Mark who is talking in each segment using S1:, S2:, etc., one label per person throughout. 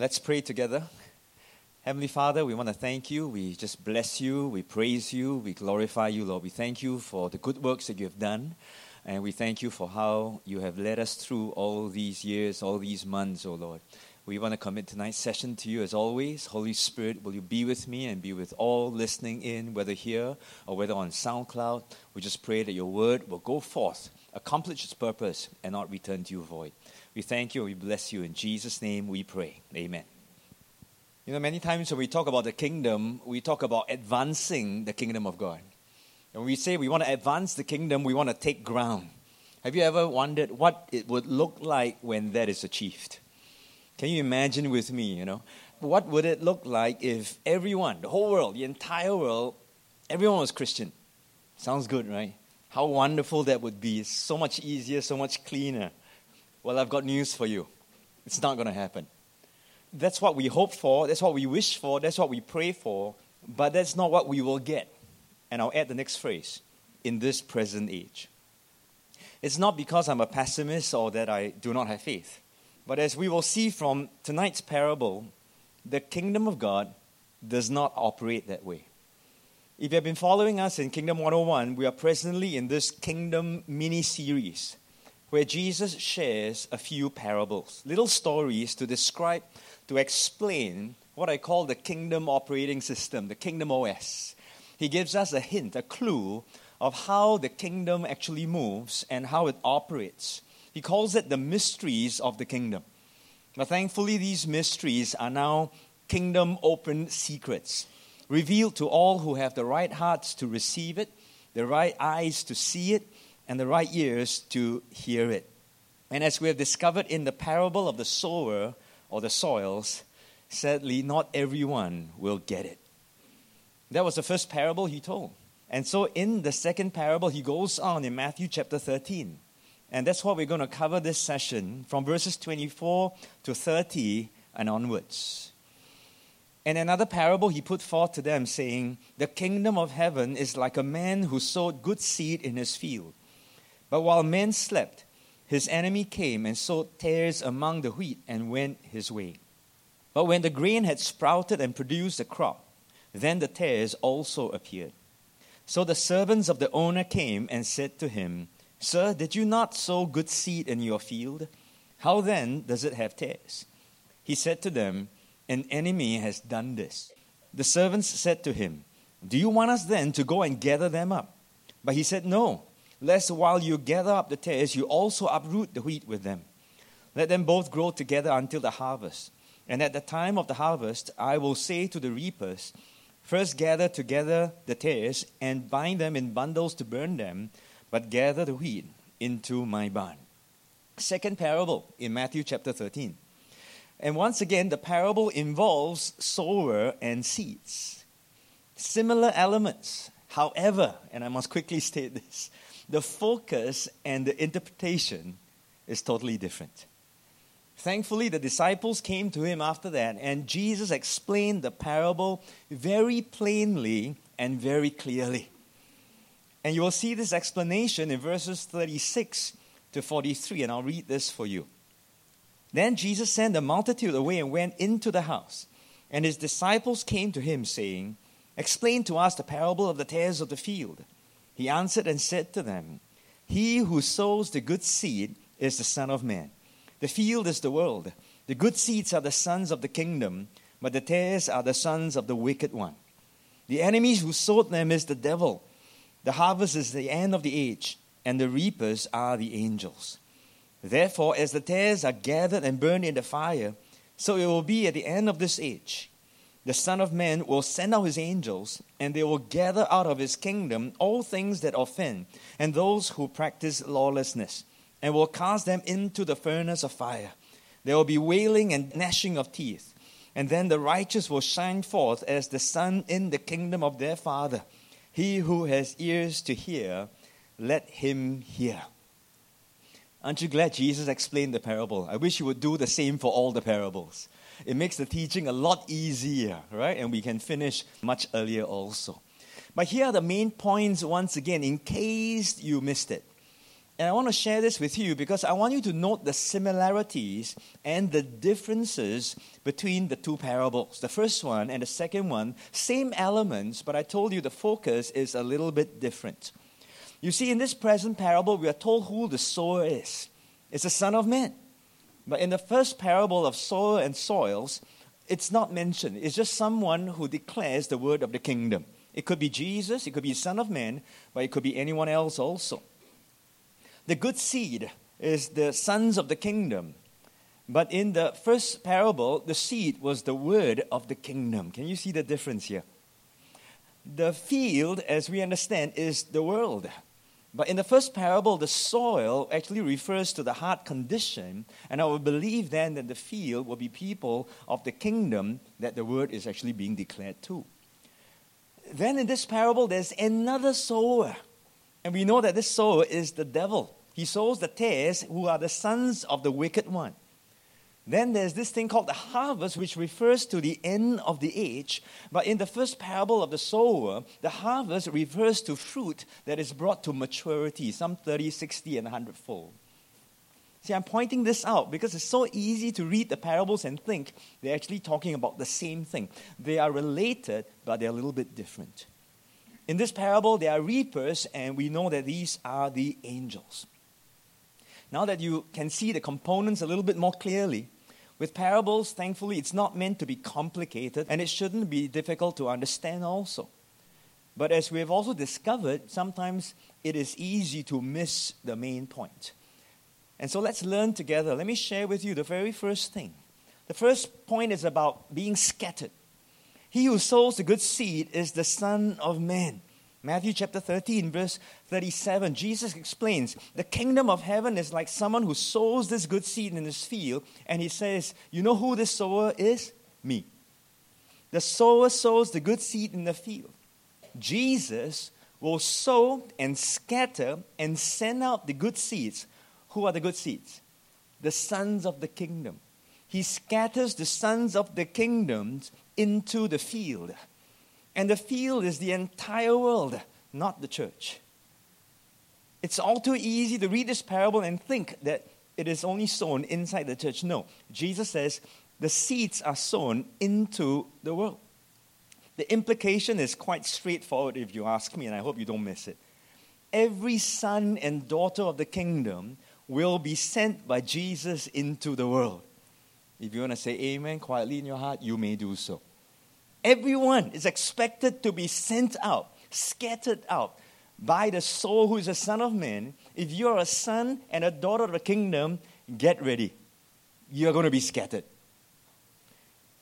S1: Let's pray together. Heavenly Father, we want to thank you. We just bless you. We praise you. We glorify you, Lord. We thank you for the good works that you have done. And we thank you for how you have led us through all these years, all these months, oh Lord. We want to commit tonight's session to you as always. Holy Spirit, will you be with me and be with all listening in, whether here or whether on SoundCloud? We just pray that your word will go forth, accomplish its purpose, and not return to you void. We thank you. We bless you. In Jesus' name we pray. Amen. You know, many times when we talk about the kingdom, we talk about advancing the kingdom of God. And we say we want to advance the kingdom, we want to take ground. Have you ever wondered what it would look like when that is achieved? Can you imagine with me, you know? What would it look like if everyone, the whole world, the entire world, everyone was Christian? Sounds good, right? How wonderful that would be. So much easier, so much cleaner. Well, I've got news for you. It's not going to happen. That's what we hope for, that's what we wish for, that's what we pray for, but that's not what we will get. And I'll add the next phrase in this present age. It's not because I'm a pessimist or that I do not have faith, but as we will see from tonight's parable, the kingdom of God does not operate that way. If you have been following us in Kingdom 101, we are presently in this kingdom mini series where Jesus shares a few parables, little stories to describe, to explain what I call the kingdom operating system, the kingdom OS. He gives us a hint, a clue of how the kingdom actually moves and how it operates. He calls it the mysteries of the kingdom. But thankfully, these mysteries are now kingdom open secrets, revealed to all who have the right hearts to receive it, the right eyes to see it, and the right ears to hear it. And as we have discovered in the parable of the sower or the soils, sadly, not everyone will get it. That was the first parable he told. And so in the second parable, he goes on in Matthew chapter 13. And that's what we're going to cover this session from verses 24 to 30 and onwards. And another parable he put forth to them, saying, The kingdom of heaven is like a man who sowed good seed in his field. But while men slept, his enemy came and sowed tares among the wheat and went his way. But when the grain had sprouted and produced a crop, then the tares also appeared. So the servants of the owner came and said to him, Sir, did you not sow good seed in your field? How then does it have tares? He said to them, An enemy has done this. The servants said to him, Do you want us then to go and gather them up? But he said, No lest while you gather up the tares, you also uproot the wheat with them. Let them both grow together until the harvest. And at the time of the harvest, I will say to the reapers, First gather together the tares and bind them in bundles to burn them, but gather the wheat into my barn. Second parable in Matthew chapter 13. And once again, the parable involves sower and seeds. Similar elements. However, and I must quickly state this, the focus and the interpretation is totally different. Thankfully, the disciples came to him after that, and Jesus explained the parable very plainly and very clearly. And you will see this explanation in verses 36 to 43, and I'll read this for you. Then Jesus sent the multitude away and went into the house. And his disciples came to him, saying, Explain to us the parable of the tares of the field. He answered and said to them, He who sows the good seed is the Son of Man. The field is the world. The good seeds are the sons of the kingdom, but the tares are the sons of the wicked one. The enemies who sowed them is the devil. The harvest is the end of the age, and the reapers are the angels. Therefore, as the tares are gathered and burned in the fire, so it will be at the end of this age the Son of Man will send out his angels, and they will gather out of his kingdom all things that offend, and those who practice lawlessness, and will cast them into the furnace of fire. There will be wailing and gnashing of teeth. And then the righteous will shine forth as the sun in the kingdom of their Father. He who has ears to hear, let him hear. Aren't you glad Jesus explained the parable? I wish he would do the same for all the parables it makes the teaching a lot easier, right? And we can finish much earlier also. But here are the main points once again, in case you missed it. And I want to share this with you because I want you to note the similarities and the differences between the two parables. The first one and the second one, same elements, but I told you the focus is a little bit different. You see, in this present parable, we are told who the sower is it's the Son of Man. But in the first parable of sower and soils, it's not mentioned. It's just someone who declares the word of the kingdom. It could be Jesus, it could be Son of Man, but it could be anyone else also. The good seed is the sons of the kingdom. But in the first parable, the seed was the word of the kingdom. Can you see the difference here? The field, as we understand, is the world. But in the first parable, the soil actually refers to the heart condition, and I would believe then that the field will be people of the kingdom that the word is actually being declared to. Then in this parable, there's another sower, and we know that this sower is the devil. He sows the tares, who are the sons of the wicked one. Then there's this thing called the harvest, which refers to the end of the age. But in the first parable of the sower, the harvest refers to fruit that is brought to maturity, some 30, 60, and 100 fold. See, I'm pointing this out because it's so easy to read the parables and think they're actually talking about the same thing. They are related, but they're a little bit different. In this parable, there are reapers, and we know that these are the angels. Now that you can see the components a little bit more clearly, with parables, thankfully, it's not meant to be complicated and it shouldn't be difficult to understand also. But as we have also discovered, sometimes it is easy to miss the main point. And so let's learn together. Let me share with you the very first thing. The first point is about being scattered. He who sows the good seed is the Son of Man. Matthew chapter 13, verse 37, Jesus explains the kingdom of heaven is like someone who sows this good seed in his field, and he says, You know who this sower is? Me. The sower sows the good seed in the field. Jesus will sow and scatter and send out the good seeds. Who are the good seeds? The sons of the kingdom. He scatters the sons of the kingdoms into the field. And the field is the entire world, not the church. It's all too easy to read this parable and think that it is only sown inside the church. No, Jesus says the seeds are sown into the world. The implication is quite straightforward if you ask me, and I hope you don't miss it. Every son and daughter of the kingdom will be sent by Jesus into the world. If you want to say amen quietly in your heart, you may do so. Everyone is expected to be sent out, scattered out by the soul who is a son of man. If you're a son and a daughter of the kingdom, get ready. You're going to be scattered.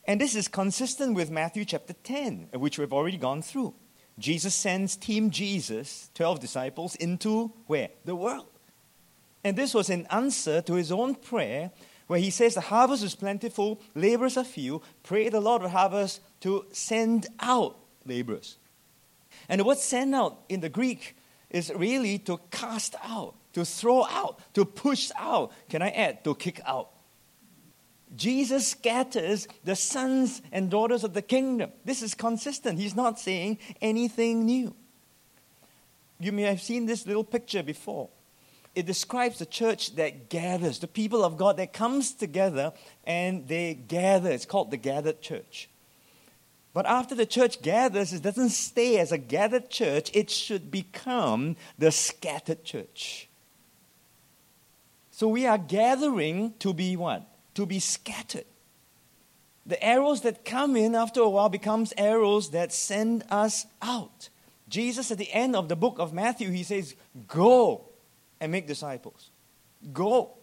S1: And this is consistent with Matthew chapter 10, which we've already gone through. Jesus sends Team Jesus, 12 disciples, into where? The world. And this was an answer to his own prayer where he says, The harvest is plentiful, laborers are few. Pray the Lord of harvest to send out laborers. And the word send out in the Greek is really to cast out, to throw out, to push out. Can I add? To kick out. Jesus scatters the sons and daughters of the kingdom. This is consistent. He's not saying anything new. You may have seen this little picture before it describes the church that gathers, the people of God that comes together and they gather. It's called the gathered church. But after the church gathers, it doesn't stay as a gathered church, it should become the scattered church. So we are gathering to be what? To be scattered. The arrows that come in after a while becomes arrows that send us out. Jesus at the end of the book of Matthew he says, "Go and make disciples. Go.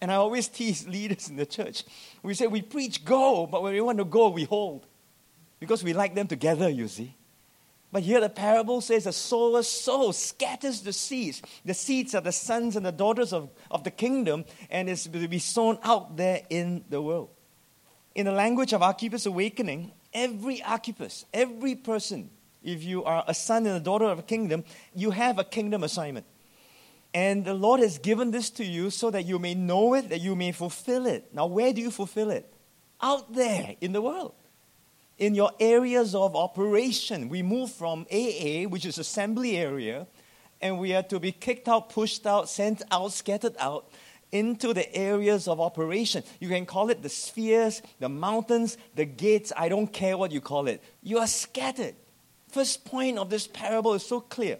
S1: And I always tease leaders in the church. We say we preach go, but when we want to go, we hold. Because we like them together, you see. But here the parable says the sower sows, scatters the seeds. The seeds are the sons and the daughters of, of the kingdom, and it's to be sown out there in the world. In the language of Archippus Awakening, every Archippus, every person, if you are a son and a daughter of a kingdom, you have a kingdom assignment. And the Lord has given this to you so that you may know it, that you may fulfill it. Now, where do you fulfill it? Out there in the world. In your areas of operation. We move from AA, which is assembly area, and we are to be kicked out, pushed out, sent out, scattered out into the areas of operation. You can call it the spheres, the mountains, the gates. I don't care what you call it. You are scattered. First point of this parable is so clear.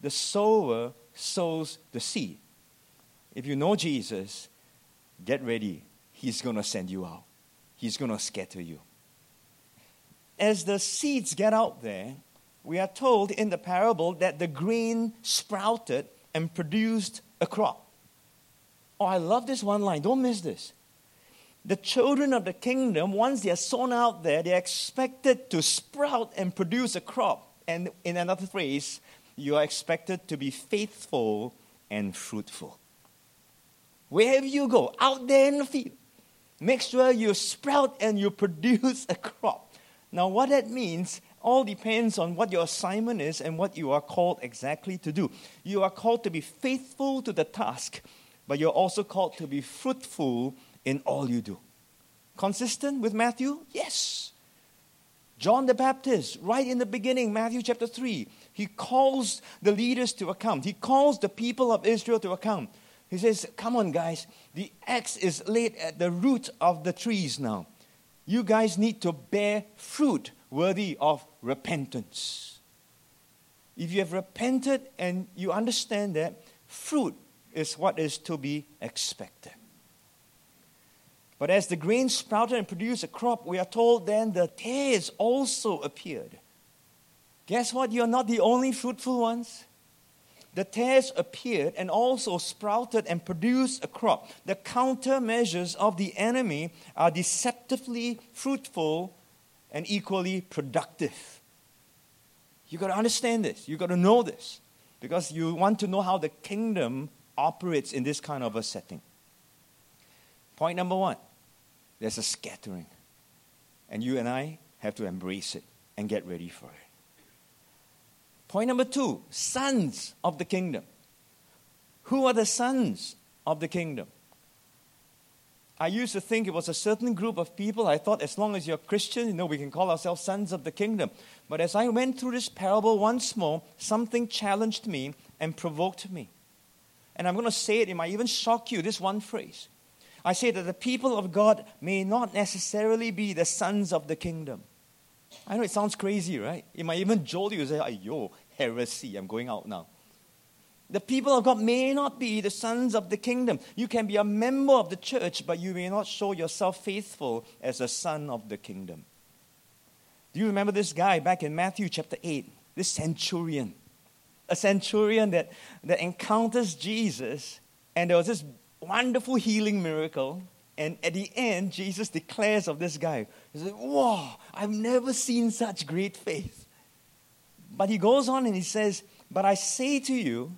S1: The sower sows the seed. If you know Jesus, get ready. He's going to send you out, He's going to scatter you. As the seeds get out there, we are told in the parable that the grain sprouted and produced a crop. Oh, I love this one line. Don't miss this. The children of the kingdom, once they are sown out there, they are expected to sprout and produce a crop. And in another phrase, you are expected to be faithful and fruitful. Wherever you go, out there in the field, make sure you sprout and you produce a crop. Now, what that means all depends on what your assignment is and what you are called exactly to do. You are called to be faithful to the task, but you're also called to be fruitful in all you do. Consistent with Matthew? Yes. John the Baptist, right in the beginning, Matthew chapter 3, he calls the leaders to account. He calls the people of Israel to account. He says, Come on, guys, the axe is laid at the root of the trees now. You guys need to bear fruit worthy of repentance. If you have repented and you understand that, fruit is what is to be expected. But as the grain sprouted and produced a crop, we are told then the tares also appeared. Guess what? You're not the only fruitful ones the tares appeared and also sprouted and produced a crop. The countermeasures of the enemy are deceptively fruitful and equally productive. You've got to understand this. You've got to know this because you want to know how the kingdom operates in this kind of a setting. Point number one there's a scattering. And you and I have to embrace it and get ready for it. Point number two sons of the kingdom. Who are the sons of the kingdom? I used to think it was a certain group of people. I thought as long as you're Christian, you know, we can call ourselves sons of the kingdom. But as I went through this parable once more, something challenged me and provoked me. And I'm going to say it, it might even shock you, this one phrase. I say that the people of God may not necessarily be the sons of the kingdom. I know it sounds crazy, right? It might even jolt you say, Ayo, heresy. I'm going out now. The people of God may not be the sons of the kingdom. You can be a member of the church, but you may not show yourself faithful as a son of the kingdom. Do you remember this guy back in Matthew chapter 8? This centurion. A centurion that, that encounters Jesus, and there was this wonderful healing miracle. And at the end, Jesus declares of this guy, He says, Wow, I've never seen such great faith. But he goes on and he says, But I say to you,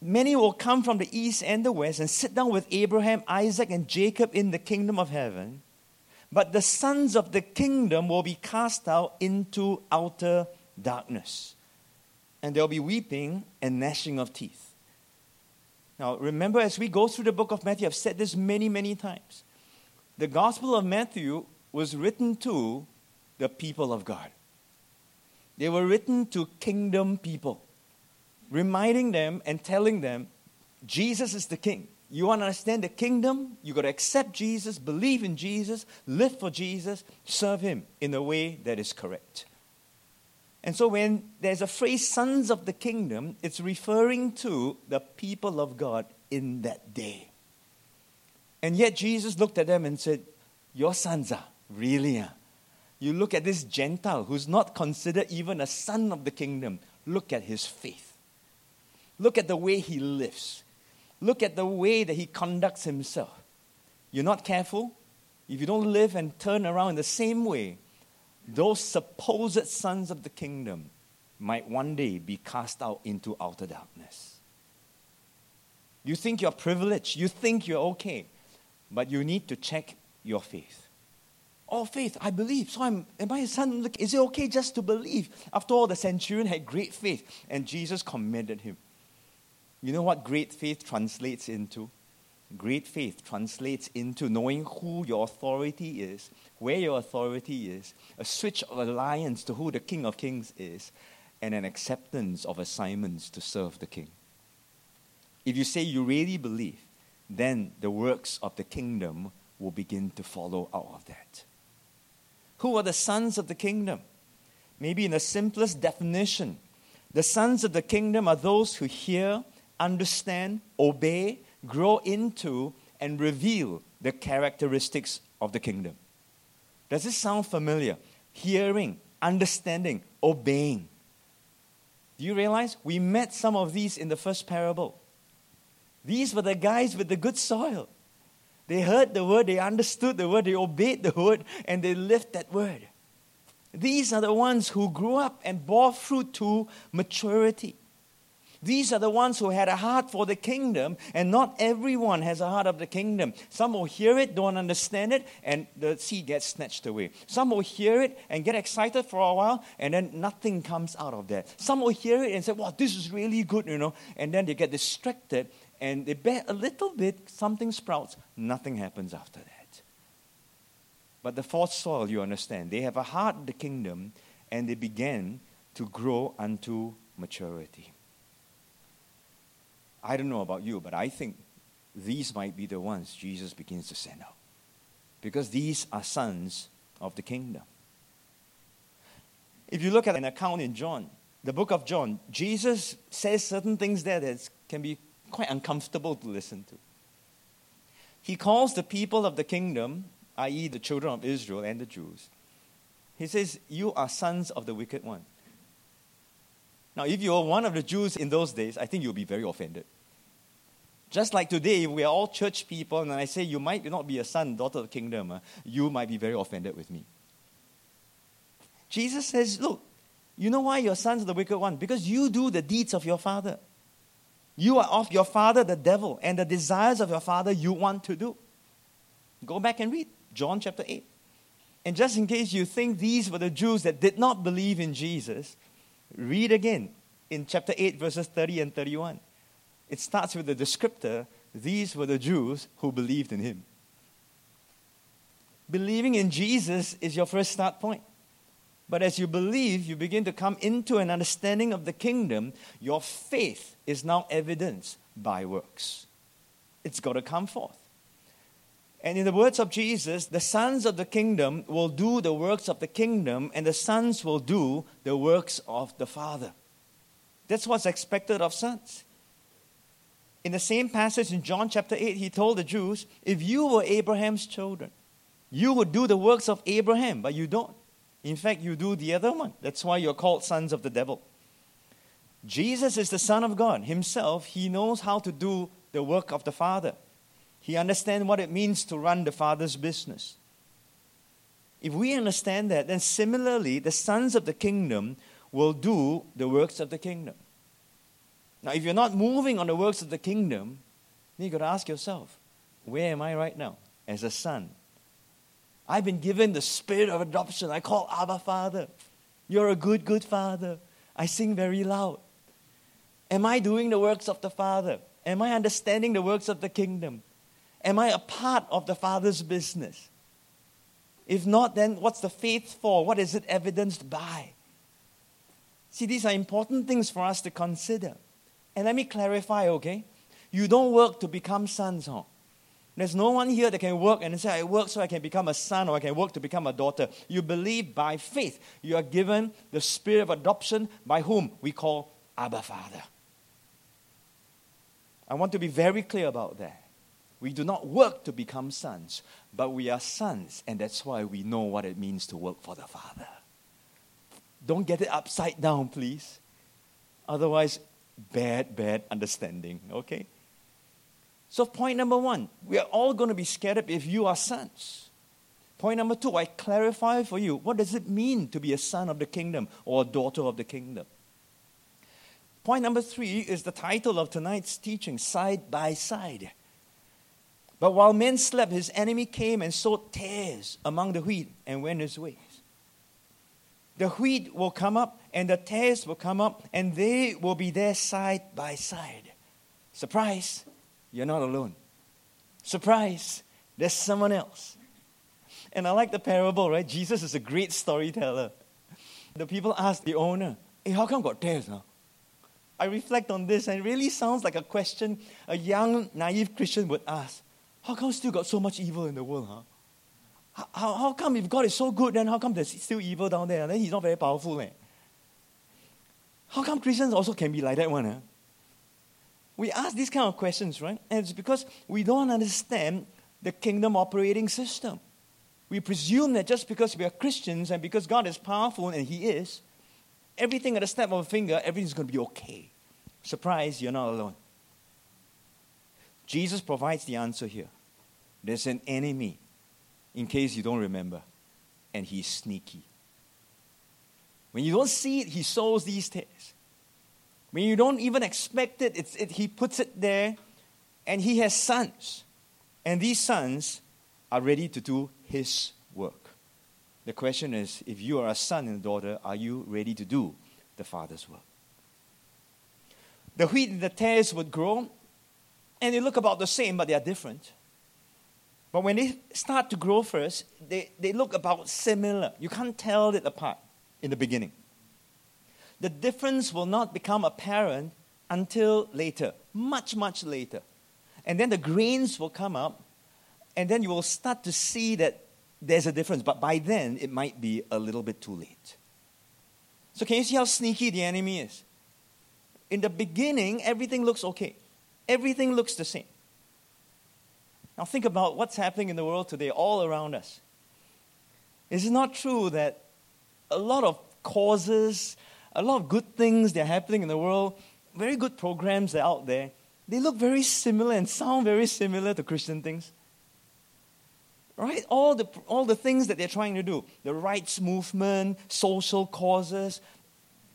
S1: many will come from the east and the west and sit down with Abraham, Isaac, and Jacob in the kingdom of heaven. But the sons of the kingdom will be cast out into outer darkness. And there'll be weeping and gnashing of teeth. Now, remember, as we go through the book of Matthew, I've said this many, many times. The Gospel of Matthew was written to the people of God. They were written to kingdom people, reminding them and telling them Jesus is the king. You want to understand the kingdom? You got to accept Jesus, believe in Jesus, live for Jesus, serve him in a way that is correct. And so when there's a phrase sons of the kingdom, it's referring to the people of God in that day. And yet Jesus looked at them and said, Your sons are really are. You look at this Gentile who's not considered even a son of the kingdom. Look at his faith. Look at the way he lives. Look at the way that he conducts himself. You're not careful. If you don't live and turn around in the same way, those supposed sons of the kingdom might one day be cast out into outer darkness. You think you're privileged, you think you're okay, but you need to check your faith. Oh, faith, I believe. So I'm, am I a son? Look, Is it okay just to believe? After all, the centurion had great faith, and Jesus commended him. You know what great faith translates into? Great faith translates into knowing who your authority is, where your authority is, a switch of alliance to who the King of Kings is, and an acceptance of assignments to serve the king. If you say you really believe, then the works of the kingdom will begin to follow out of that. Who are the sons of the kingdom? Maybe in the simplest definition, the sons of the kingdom are those who hear, understand, obey, grow into, and reveal the characteristics of the kingdom. Does this sound familiar? Hearing, understanding, obeying. Do you realize we met some of these in the first parable? These were the guys with the good soil. They heard the word, they understood the word, they obeyed the word, and they lived that word. These are the ones who grew up and bore fruit to maturity. These are the ones who had a heart for the kingdom, and not everyone has a heart of the kingdom. Some will hear it, don't understand it, and the seed gets snatched away. Some will hear it and get excited for a while, and then nothing comes out of that. Some will hear it and say, Wow, this is really good, you know, and then they get distracted and they bear a little bit, something sprouts, nothing happens after that. But the fourth soil, you understand, they have a heart of the kingdom, and they begin to grow unto maturity. I don't know about you, but I think these might be the ones Jesus begins to send out. Because these are sons of the kingdom. If you look at an account in John, the book of John, Jesus says certain things there that can be quite uncomfortable to listen to. He calls the people of the kingdom, i.e., the children of Israel and the Jews, he says, You are sons of the wicked one. Now, if you are one of the Jews in those days, I think you'll be very offended. Just like today, we are all church people, and I say you might not be a son, daughter of the kingdom, uh, you might be very offended with me. Jesus says, Look, you know why you're sons of the wicked one? Because you do the deeds of your father. You are of your father, the devil, and the desires of your father you want to do. Go back and read John chapter 8. And just in case you think these were the Jews that did not believe in Jesus, Read again in chapter 8, verses 30 and 31. It starts with the descriptor these were the Jews who believed in him. Believing in Jesus is your first start point. But as you believe, you begin to come into an understanding of the kingdom. Your faith is now evidenced by works. It's got to come forth. And in the words of Jesus, the sons of the kingdom will do the works of the kingdom, and the sons will do the works of the Father. That's what's expected of sons. In the same passage in John chapter 8, he told the Jews, If you were Abraham's children, you would do the works of Abraham, but you don't. In fact, you do the other one. That's why you're called sons of the devil. Jesus is the Son of God himself. He knows how to do the work of the Father. He understands what it means to run the Father's business. If we understand that, then similarly, the sons of the kingdom will do the works of the kingdom. Now, if you're not moving on the works of the kingdom, then you've got to ask yourself, where am I right now as a son? I've been given the spirit of adoption. I call Abba Father. You're a good, good father. I sing very loud. Am I doing the works of the Father? Am I understanding the works of the kingdom? Am I a part of the Father's business? If not, then what's the faith for? What is it evidenced by? See, these are important things for us to consider. And let me clarify, okay? You don't work to become sons, huh? There's no one here that can work and say, I work so I can become a son or I can work to become a daughter. You believe by faith. You are given the spirit of adoption by whom we call Abba Father. I want to be very clear about that. We do not work to become sons, but we are sons, and that's why we know what it means to work for the Father. Don't get it upside down, please. Otherwise, bad, bad understanding, okay? So, point number one, we are all going to be scared if you are sons. Point number two, I clarify for you what does it mean to be a son of the kingdom or a daughter of the kingdom? Point number three is the title of tonight's teaching, Side by Side. But while men slept, his enemy came and sowed tares among the wheat and went his ways. The wheat will come up and the tares will come up and they will be there side by side. Surprise, you're not alone. Surprise, there's someone else. And I like the parable, right? Jesus is a great storyteller. The people ask the owner, Hey, how come got tares? Huh? I reflect on this and it really sounds like a question a young, naive Christian would ask. How come still got so much evil in the world, huh? How, how come if God is so good, then how come there's still evil down there? Then he's not very powerful. Eh? How come Christians also can be like that one? Huh? We ask these kind of questions, right? And it's because we don't understand the kingdom operating system. We presume that just because we are Christians and because God is powerful and He is, everything at a snap of a finger, everything's going to be okay. Surprise, you're not alone. Jesus provides the answer here. There's an enemy, in case you don't remember, and he's sneaky. When you don't see it, he sows these tares. When you don't even expect it, it's, it, he puts it there, and he has sons. And these sons are ready to do his work. The question is if you are a son and a daughter, are you ready to do the father's work? The wheat and the tares would grow, and they look about the same, but they are different. But when they start to grow first, they, they look about similar. You can't tell it apart in the beginning. The difference will not become apparent until later, much, much later. And then the grains will come up, and then you will start to see that there's a difference. But by then, it might be a little bit too late. So, can you see how sneaky the enemy is? In the beginning, everything looks okay, everything looks the same. Now, think about what's happening in the world today, all around us. Is it not true that a lot of causes, a lot of good things that are happening in the world, very good programs that are out there, they look very similar and sound very similar to Christian things? right? All the, all the things that they're trying to do, the rights movement, social causes,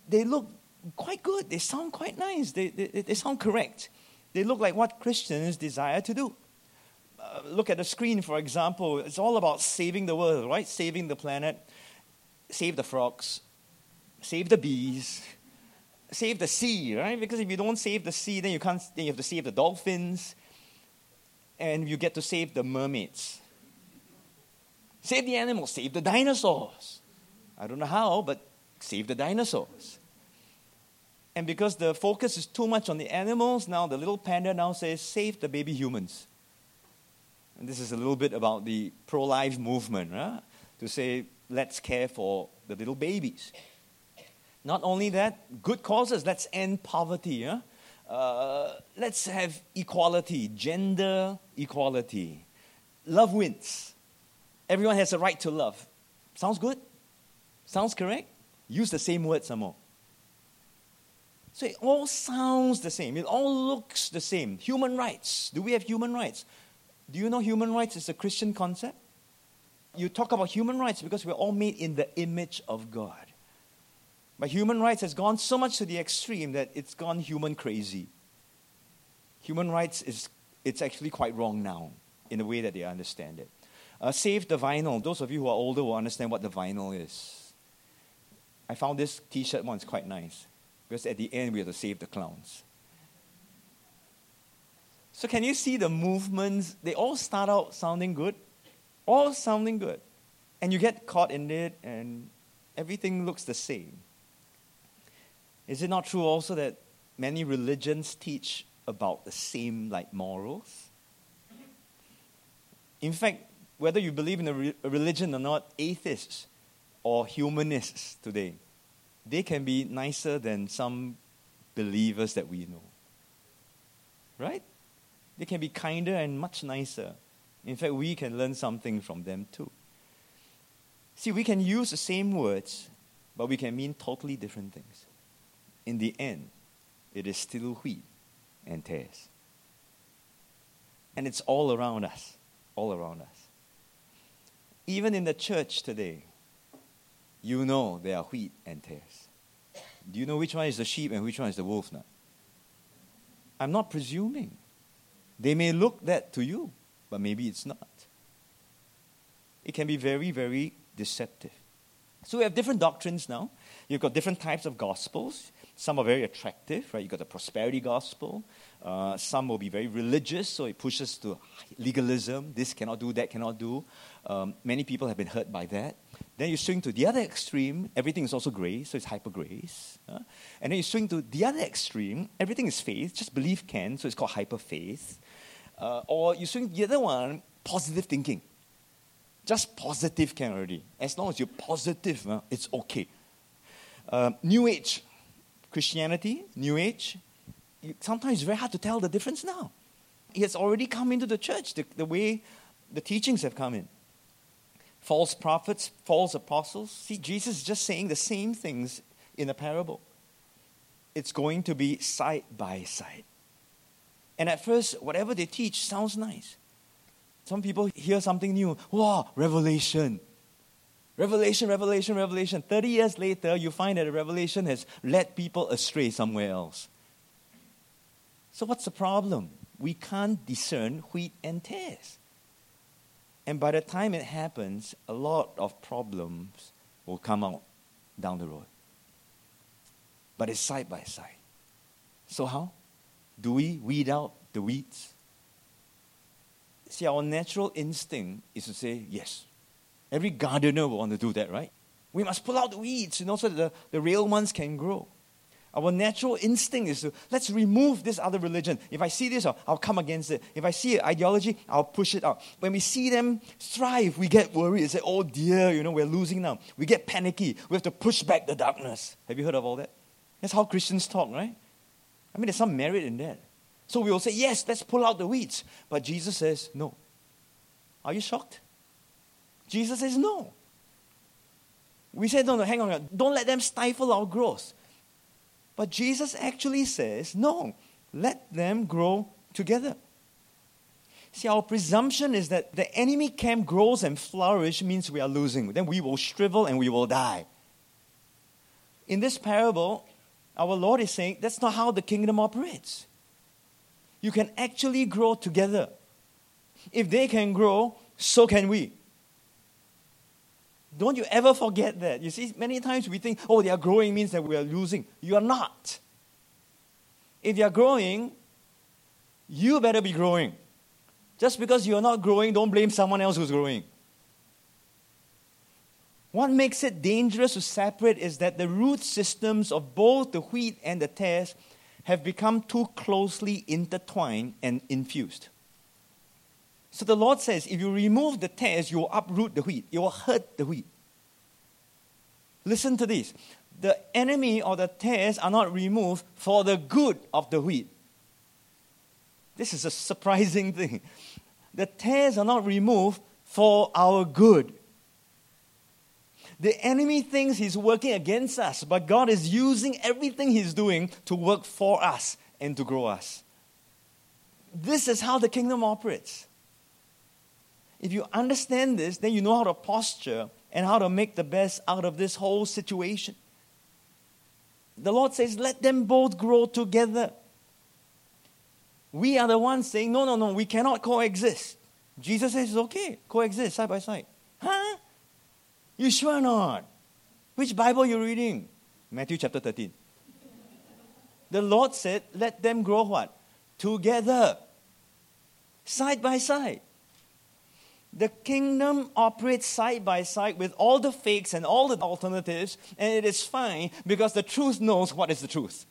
S1: they look quite good. They sound quite nice. They, they, they sound correct. They look like what Christians desire to do. Uh, look at the screen, for example. It's all about saving the world, right? Saving the planet, save the frogs, save the bees, save the sea, right? Because if you don't save the sea, then you can't. Then you have to save the dolphins, and you get to save the mermaids. Save the animals, save the dinosaurs. I don't know how, but save the dinosaurs. And because the focus is too much on the animals, now the little panda now says, save the baby humans. And this is a little bit about the pro life movement, right? to say, let's care for the little babies. Not only that, good causes, let's end poverty. Uh, let's have equality, gender equality. Love wins. Everyone has a right to love. Sounds good? Sounds correct? Use the same word some more. So it all sounds the same. It all looks the same. Human rights. Do we have human rights? Do you know human rights is a Christian concept? You talk about human rights because we're all made in the image of God. But human rights has gone so much to the extreme that it's gone human crazy. Human rights is it's actually quite wrong now in the way that they understand it. Uh, save the vinyl. Those of you who are older will understand what the vinyl is. I found this t shirt once quite nice because at the end we have to save the clowns. So, can you see the movements? They all start out sounding good, all sounding good. And you get caught in it, and everything looks the same. Is it not true also that many religions teach about the same like morals? In fact, whether you believe in a, re- a religion or not, atheists or humanists today, they can be nicer than some believers that we know. Right? They can be kinder and much nicer. In fact, we can learn something from them too. See, we can use the same words, but we can mean totally different things. In the end, it is still wheat and tares. And it's all around us, all around us. Even in the church today, you know there are wheat and tares. Do you know which one is the sheep and which one is the wolf now? I'm not presuming. They may look that to you, but maybe it's not. It can be very, very deceptive. So we have different doctrines now. You've got different types of gospels. Some are very attractive, right? You've got the prosperity gospel. Uh, some will be very religious, so it pushes to legalism. This cannot do, that cannot do. Um, many people have been hurt by that. Then you swing to the other extreme, everything is also grace, so it's hyper grace. Uh, and then you swing to the other extreme, everything is faith, just believe can, so it's called hyper faith. Uh, or you swing to the other one, positive thinking. Just positive can already. As long as you're positive, uh, it's okay. Uh, New Age, Christianity, New Age, sometimes it's very hard to tell the difference now. It has already come into the church, the, the way the teachings have come in false prophets, false apostles. See, Jesus is just saying the same things in a parable. It's going to be side by side. And at first, whatever they teach sounds nice. Some people hear something new. Wow, revelation. Revelation, revelation, revelation. 30 years later, you find that a revelation has led people astray somewhere else. So, what's the problem? We can't discern wheat and tares. And by the time it happens, a lot of problems will come out down the road. But it's side by side. So, how? Do we weed out the weeds? See, our natural instinct is to say yes. Every gardener will want to do that, right? We must pull out the weeds, you know, so that the, the real ones can grow. Our natural instinct is to let's remove this other religion. If I see this, I'll come against it. If I see an ideology, I'll push it out. When we see them thrive, we get worried and say, oh dear, you know, we're losing now. We get panicky. We have to push back the darkness. Have you heard of all that? That's how Christians talk, right? I mean, there's some merit in that. So we will say, yes, let's pull out the weeds. But Jesus says, no. Are you shocked? Jesus says, no. We say, no, no, hang on. Don't let them stifle our growth. But Jesus actually says, no, let them grow together. See, our presumption is that the enemy camp grows and flourish means we are losing. Then we will shrivel and we will die. In this parable, our Lord is saying that's not how the kingdom operates. You can actually grow together. If they can grow, so can we. Don't you ever forget that. You see, many times we think, oh, they are growing means that we are losing. You are not. If you are growing, you better be growing. Just because you are not growing, don't blame someone else who's growing. What makes it dangerous to separate is that the root systems of both the wheat and the tares have become too closely intertwined and infused. So the Lord says, if you remove the tares, you will uproot the wheat. You will hurt the wheat. Listen to this. The enemy or the tares are not removed for the good of the wheat. This is a surprising thing. The tares are not removed for our good. The enemy thinks he's working against us, but God is using everything he's doing to work for us and to grow us. This is how the kingdom operates. If you understand this, then you know how to posture and how to make the best out of this whole situation. The Lord says, let them both grow together. We are the ones saying, no, no, no, we cannot coexist. Jesus says, okay, coexist side by side. Huh? You sure not? Which Bible you reading? Matthew chapter 13. The Lord said, let them grow what? Together. Side by side. The kingdom operates side by side with all the fakes and all the alternatives, and it is fine because the truth knows what is the truth.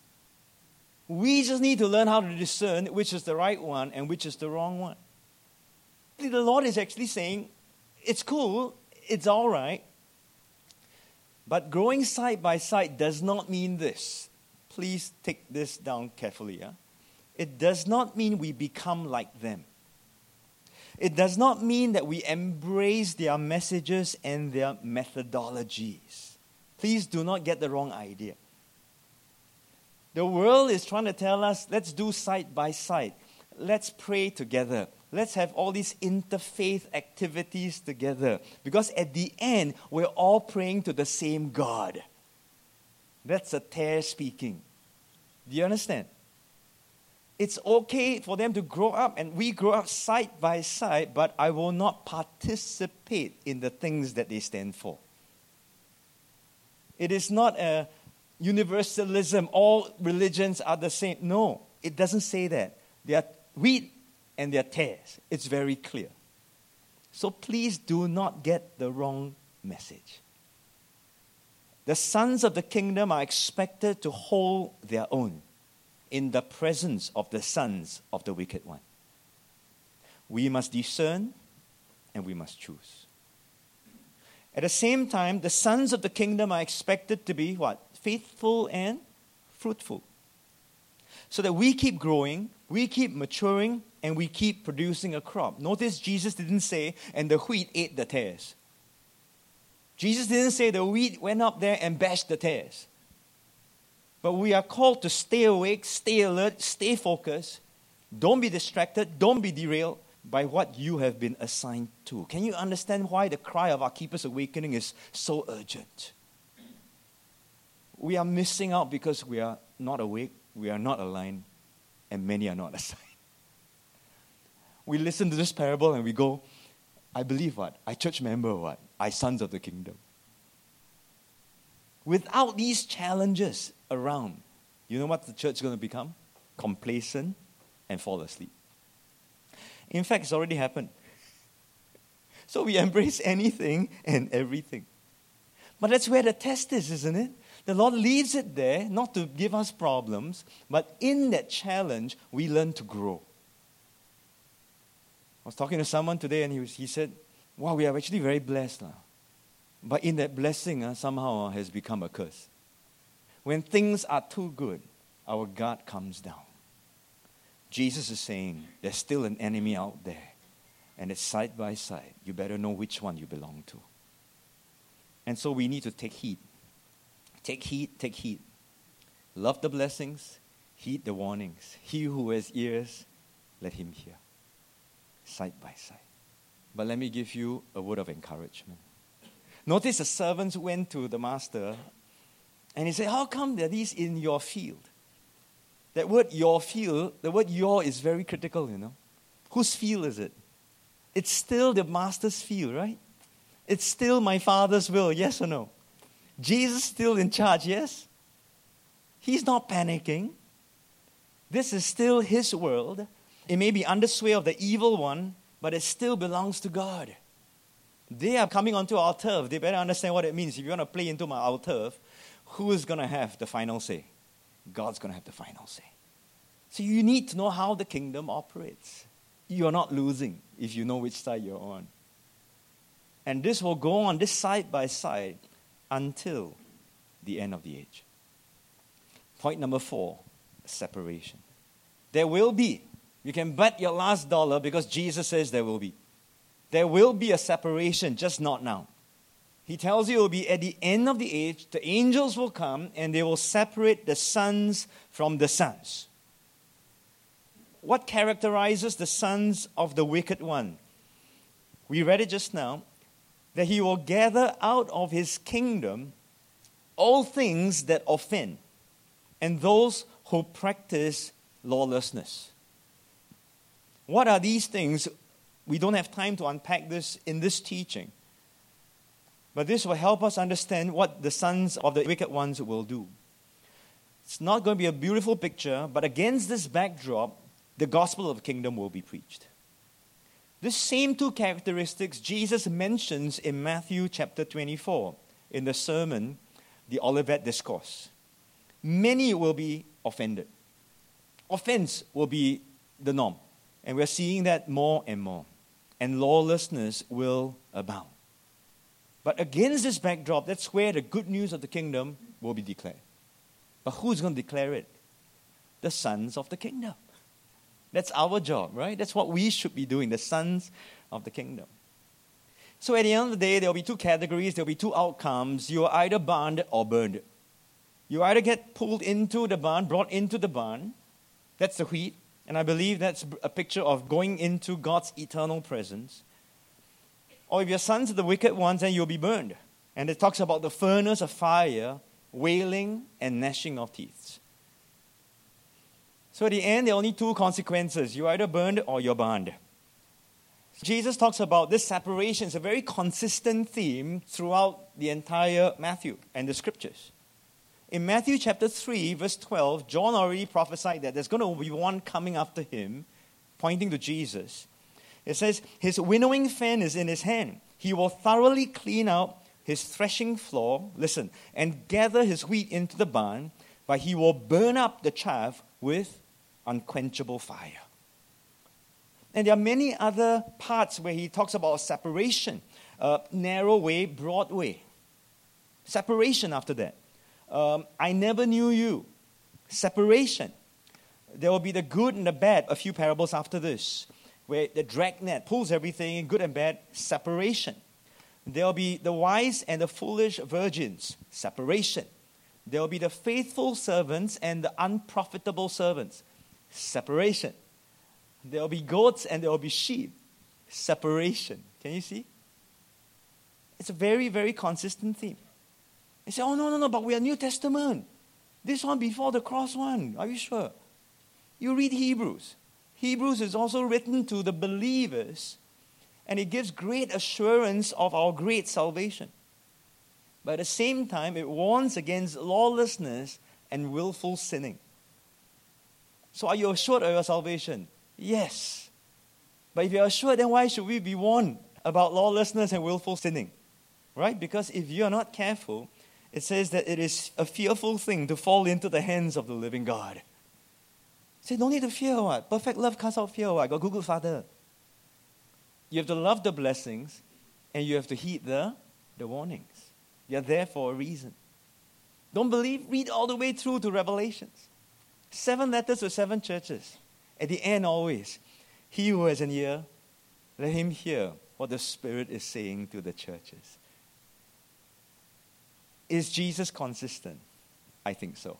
S1: We just need to learn how to discern which is the right one and which is the wrong one. The Lord is actually saying, it's cool, it's all right, but growing side by side does not mean this. Please take this down carefully. It does not mean we become like them. It does not mean that we embrace their messages and their methodologies. Please do not get the wrong idea. The world is trying to tell us let's do side by side, let's pray together, let's have all these interfaith activities together. Because at the end, we're all praying to the same God. That's a tare speaking. Do you understand? It's okay for them to grow up and we grow up side by side, but I will not participate in the things that they stand for. It is not a universalism, all religions are the same. No, it doesn't say that. They are wheat and they are tares. It's very clear. So please do not get the wrong message. the sons of the kingdom are expected to hold their own in the presence of the sons of the wicked one. We must discern and we must choose. At the same time, the sons of the kingdom are expected to be what? Faithful and fruitful. So that we keep growing, we keep maturing, and we keep producing a crop. Notice Jesus didn't say, and the wheat ate the tares. Jesus didn't say the wheat went up there and bashed the tares. But we are called to stay awake, stay alert, stay focused. Don't be distracted, don't be derailed by what you have been assigned to. Can you understand why the cry of our Keeper's Awakening is so urgent? We are missing out because we are not awake, we are not aligned, and many are not assigned. We listen to this parable and we go, I believe what? I church member what? I sons of the kingdom. Without these challenges around, you know what the church is going to become? Complacent and fall asleep. In fact, it's already happened. So we embrace anything and everything. But that's where the test is, isn't it? The Lord leaves it there not to give us problems, but in that challenge, we learn to grow. I was talking to someone today and he, was, he said, Wow, we are actually very blessed. Now. But in that blessing, uh, somehow uh, has become a curse. When things are too good, our God comes down. Jesus is saying there's still an enemy out there, and it's side by side. You better know which one you belong to. And so we need to take heed. Take heed, take heed. Love the blessings, heed the warnings. He who has ears, let him hear. Side by side. But let me give you a word of encouragement. Notice the servants went to the master and he said, How come are these in your field? That word your field, the word your is very critical, you know. Whose field is it? It's still the master's field, right? It's still my father's will, yes or no? Jesus still in charge, yes? He's not panicking. This is still his world. It may be under sway of the evil one, but it still belongs to God. They are coming onto our turf. They better understand what it means. If you want to play into my our turf, who is going to have the final say? God's going to have the final say. So you need to know how the kingdom operates. You're not losing if you know which side you're on. And this will go on, this side by side, until the end of the age. Point number four separation. There will be, you can bet your last dollar because Jesus says there will be. There will be a separation, just not now. He tells you it will be at the end of the age, the angels will come and they will separate the sons from the sons. What characterizes the sons of the wicked one? We read it just now that he will gather out of his kingdom all things that offend and those who practice lawlessness. What are these things? We don't have time to unpack this in this teaching. But this will help us understand what the sons of the wicked ones will do. It's not going to be a beautiful picture, but against this backdrop, the gospel of the kingdom will be preached. This same two characteristics Jesus mentions in Matthew chapter 24 in the sermon, the Olivet Discourse. Many will be offended. Offense will be the norm. And we're seeing that more and more. And lawlessness will abound. But against this backdrop, that's where the good news of the kingdom will be declared. But who's going to declare it? The sons of the kingdom. That's our job, right? That's what we should be doing, the sons of the kingdom. So at the end of the day, there'll be two categories, there'll be two outcomes. You're either burned or burned. You either get pulled into the barn, brought into the barn. That's the wheat. And I believe that's a picture of going into God's eternal presence. Or if you're sons of the wicked ones, then you'll be burned. And it talks about the furnace of fire, wailing, and gnashing of teeth. So at the end, there are only two consequences you're either burned or you're burned. Jesus talks about this separation. It's a very consistent theme throughout the entire Matthew and the scriptures. In Matthew chapter 3, verse 12, John already prophesied that there's going to be one coming after him, pointing to Jesus. It says, His winnowing fan is in his hand. He will thoroughly clean out his threshing floor, listen, and gather his wheat into the barn, but he will burn up the chaff with unquenchable fire. And there are many other parts where he talks about separation uh, narrow way, broad way. Separation after that. Um, I never knew you. Separation. There will be the good and the bad, a few parables after this, where the dragnet pulls everything, in good and bad, separation. There will be the wise and the foolish virgins, separation. There will be the faithful servants and the unprofitable servants, separation. There will be goats and there will be sheep, separation. Can you see? It's a very, very consistent theme. They say, oh, no, no, no, but we are New Testament. This one before the cross one. Are you sure? You read Hebrews. Hebrews is also written to the believers and it gives great assurance of our great salvation. But at the same time, it warns against lawlessness and willful sinning. So, are you assured of your salvation? Yes. But if you're assured, then why should we be warned about lawlessness and willful sinning? Right? Because if you're not careful, it says that it is a fearful thing to fall into the hands of the living God. Say, don't need to fear what? Perfect love casts out fear what? Got Google Father. You have to love the blessings and you have to heed the, the warnings. You're there for a reason. Don't believe? Read all the way through to Revelations. Seven letters to seven churches. At the end, always, he who has an ear, let him hear what the Spirit is saying to the churches. Is Jesus consistent? I think so.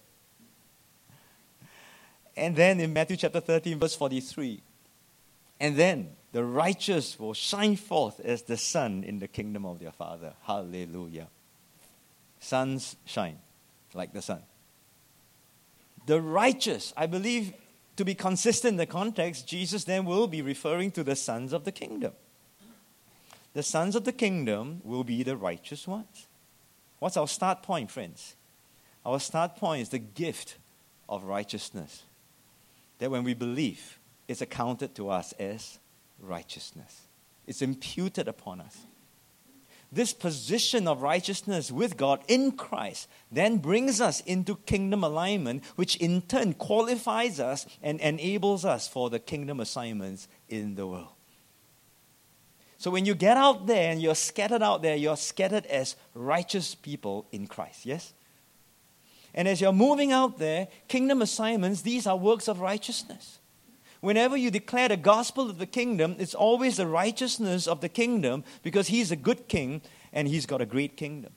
S1: And then in Matthew chapter 13, verse 43, and then the righteous will shine forth as the sun in the kingdom of their Father. Hallelujah. Suns shine like the sun. The righteous, I believe, to be consistent in the context, Jesus then will be referring to the sons of the kingdom. The sons of the kingdom will be the righteous ones. What's our start point, friends? Our start point is the gift of righteousness. That when we believe, it's accounted to us as righteousness. It's imputed upon us. This position of righteousness with God in Christ then brings us into kingdom alignment, which in turn qualifies us and enables us for the kingdom assignments in the world. So when you get out there and you're scattered out there, you're scattered as righteous people in Christ, yes? And as you're moving out there, kingdom assignments, these are works of righteousness. Whenever you declare the gospel of the kingdom, it's always the righteousness of the kingdom because he's a good king and he's got a great kingdom.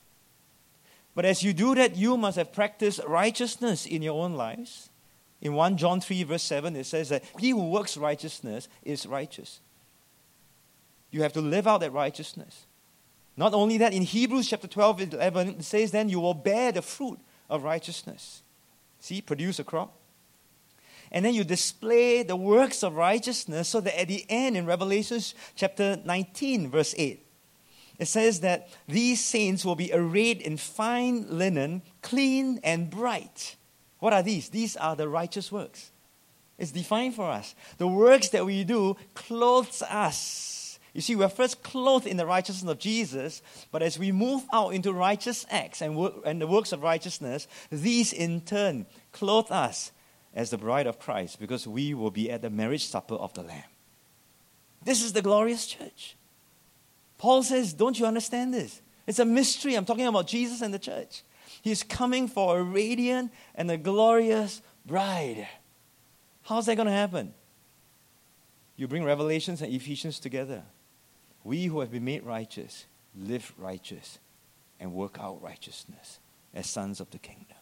S1: But as you do that, you must have practiced righteousness in your own lives. In 1 John 3, verse 7, it says that he who works righteousness is righteous. You have to live out that righteousness. Not only that, in Hebrews chapter 12, 11, it says, Then you will bear the fruit of righteousness. See, produce a crop and then you display the works of righteousness so that at the end in Revelation chapter 19, verse 8, it says that these saints will be arrayed in fine linen, clean and bright. What are these? These are the righteous works. It's defined for us. The works that we do clothes us. You see, we're first clothed in the righteousness of Jesus, but as we move out into righteous acts and, work, and the works of righteousness, these in turn clothe us as the bride of Christ because we will be at the marriage supper of the Lamb. This is the glorious church. Paul says, Don't you understand this? It's a mystery. I'm talking about Jesus and the church. He's coming for a radiant and a glorious bride. How's that going to happen? You bring Revelations and Ephesians together. We who have been made righteous live righteous and work out righteousness as sons of the kingdom.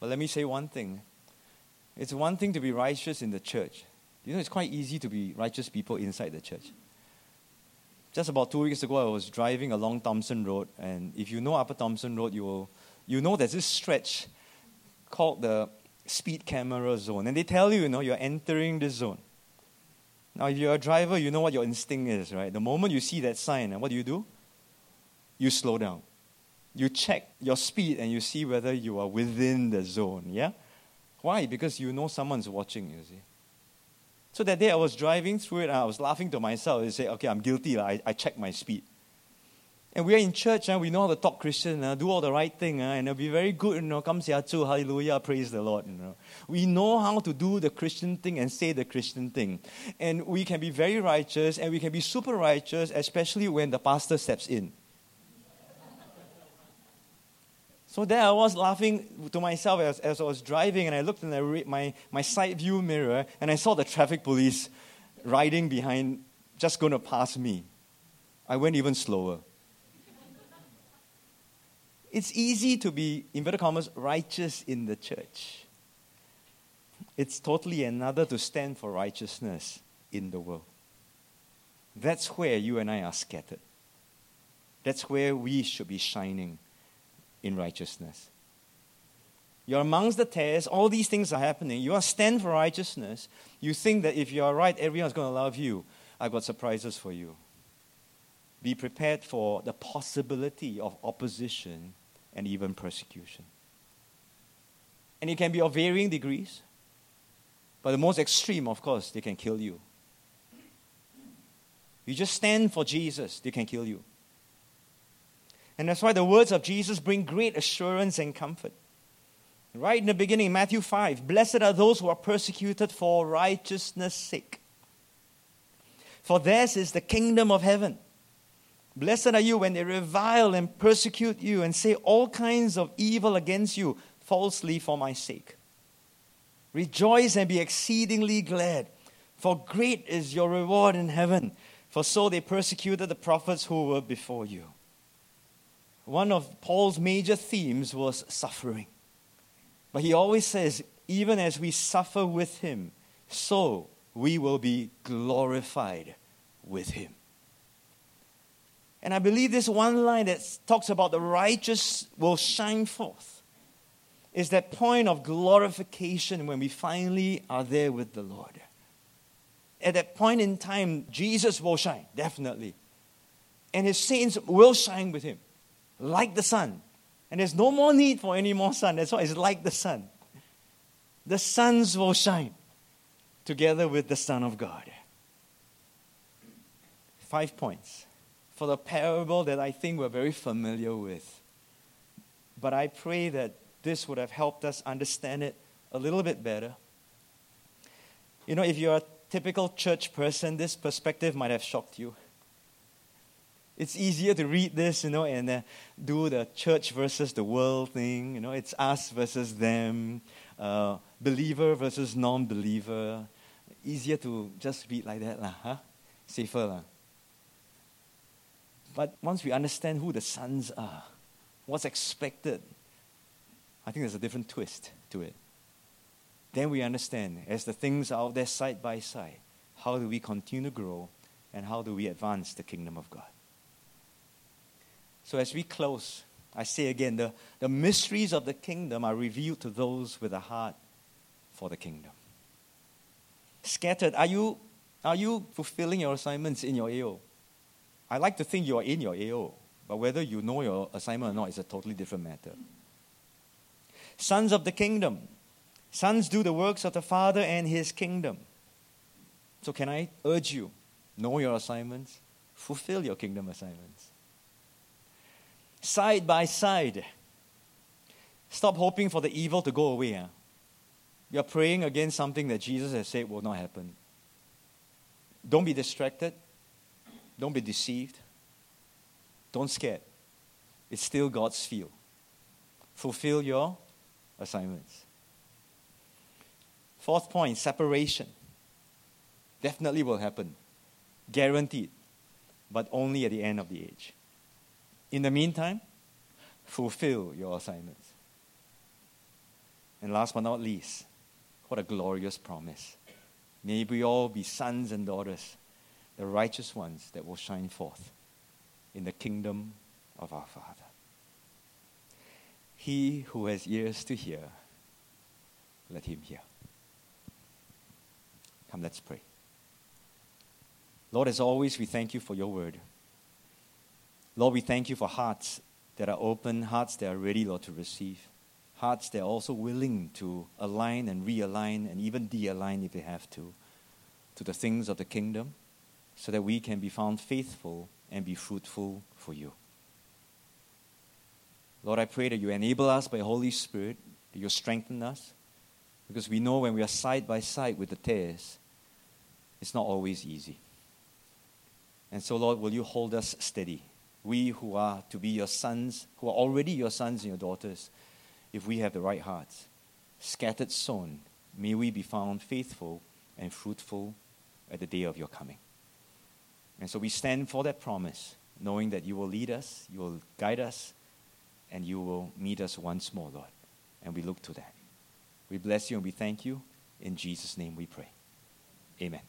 S1: But let me say one thing. It's one thing to be righteous in the church. You know, it's quite easy to be righteous people inside the church. Just about two weeks ago, I was driving along Thomson Road, and if you know Upper Thomson Road, you will you know there's this stretch called the speed camera zone, and they tell you, you know, you're entering the zone. Now, if you're a driver, you know what your instinct is, right? The moment you see that sign, and what do you do? You slow down you check your speed and you see whether you are within the zone. Yeah? Why? Because you know someone's watching, you see. So that day I was driving through it and I was laughing to myself. I say, okay, I'm guilty. I, I checked my speed. And we're in church, and we know how to talk Christian, do all the right thing, uh, and it'll be very good, you know, come to hallelujah, praise the Lord. You know. We know how to do the Christian thing and say the Christian thing. And we can be very righteous, and we can be super righteous, especially when the pastor steps in. So there I was laughing to myself as, as I was driving, and I looked in the, my, my side view mirror, and I saw the traffic police riding behind, just going to pass me. I went even slower. It's easy to be, in inverted commas, righteous in the church. It's totally another to stand for righteousness in the world. That's where you and I are scattered. That's where we should be shining in righteousness. You're amongst the tares, all these things are happening. You are stand for righteousness. You think that if you are right, everyone's going to love you. I've got surprises for you. Be prepared for the possibility of opposition and even persecution. And it can be of varying degrees. But the most extreme, of course, they can kill you. You just stand for Jesus, they can kill you. And that's why the words of Jesus bring great assurance and comfort. Right in the beginning, Matthew 5 Blessed are those who are persecuted for righteousness' sake. For theirs is the kingdom of heaven. Blessed are you when they revile and persecute you and say all kinds of evil against you falsely for my sake. Rejoice and be exceedingly glad, for great is your reward in heaven. For so they persecuted the prophets who were before you one of Paul's major themes was suffering. But he always says, even as we suffer with him, so we will be glorified with him. And I believe this one line that talks about the righteous will shine forth is that point of glorification when we finally are there with the Lord. At that point in time, Jesus will shine, definitely. And his saints will shine with him like the sun. And there's no more need for any more sun. That's why it's like the sun. The suns will shine together with the Son of God. Five points for the parable that I think we're very familiar with. But I pray that this would have helped us understand it a little bit better. You know, if you're a typical church person, this perspective might have shocked you. It's easier to read this, you know, and uh, do the church versus the world thing. You know, it's us versus them, uh, believer versus non believer. Easier to just read like that, lah, huh? Safer. Lah. But once we understand who the sons are, what's expected, I think there's a different twist to it. Then we understand, as the things are out there side by side, how do we continue to grow and how do we advance the kingdom of God? So as we close, I say again the, the mysteries of the kingdom are revealed to those with a heart for the kingdom. Scattered, are you, are you fulfilling your assignments in your AO? I like to think you are in your AO, but whether you know your assignment or not is a totally different matter. Sons of the kingdom. Sons do the works of the Father and his kingdom. So, can I urge you, know your assignments, fulfill your kingdom assignments side by side. Stop hoping for the evil to go away. Huh? You're praying against something that Jesus has said will not happen. Don't be distracted. Don't be deceived. Don't scared. It's still God's field. Fulfill your assignments. Fourth point separation. Definitely will happen. Guaranteed. But only at the end of the age. In the meantime, fulfill your assignments. And last but not least, what a glorious promise. May we all be sons and daughters, the righteous ones that will shine forth in the kingdom of our Father. He who has ears to hear, let him hear. Come, let's pray. Lord, as always, we thank you for your word. Lord, we thank you for hearts that are open, hearts that are ready, Lord, to receive, hearts that are also willing to align and realign and even de align if they have to, to the things of the kingdom, so that we can be found faithful and be fruitful for you. Lord, I pray that you enable us by Holy Spirit, that you strengthen us, because we know when we are side by side with the tares, it's not always easy. And so, Lord, will you hold us steady? We who are to be your sons, who are already your sons and your daughters, if we have the right hearts, scattered sown, may we be found faithful and fruitful at the day of your coming. And so we stand for that promise, knowing that you will lead us, you will guide us, and you will meet us once more, Lord. And we look to that. We bless you and we thank you. In Jesus' name we pray. Amen.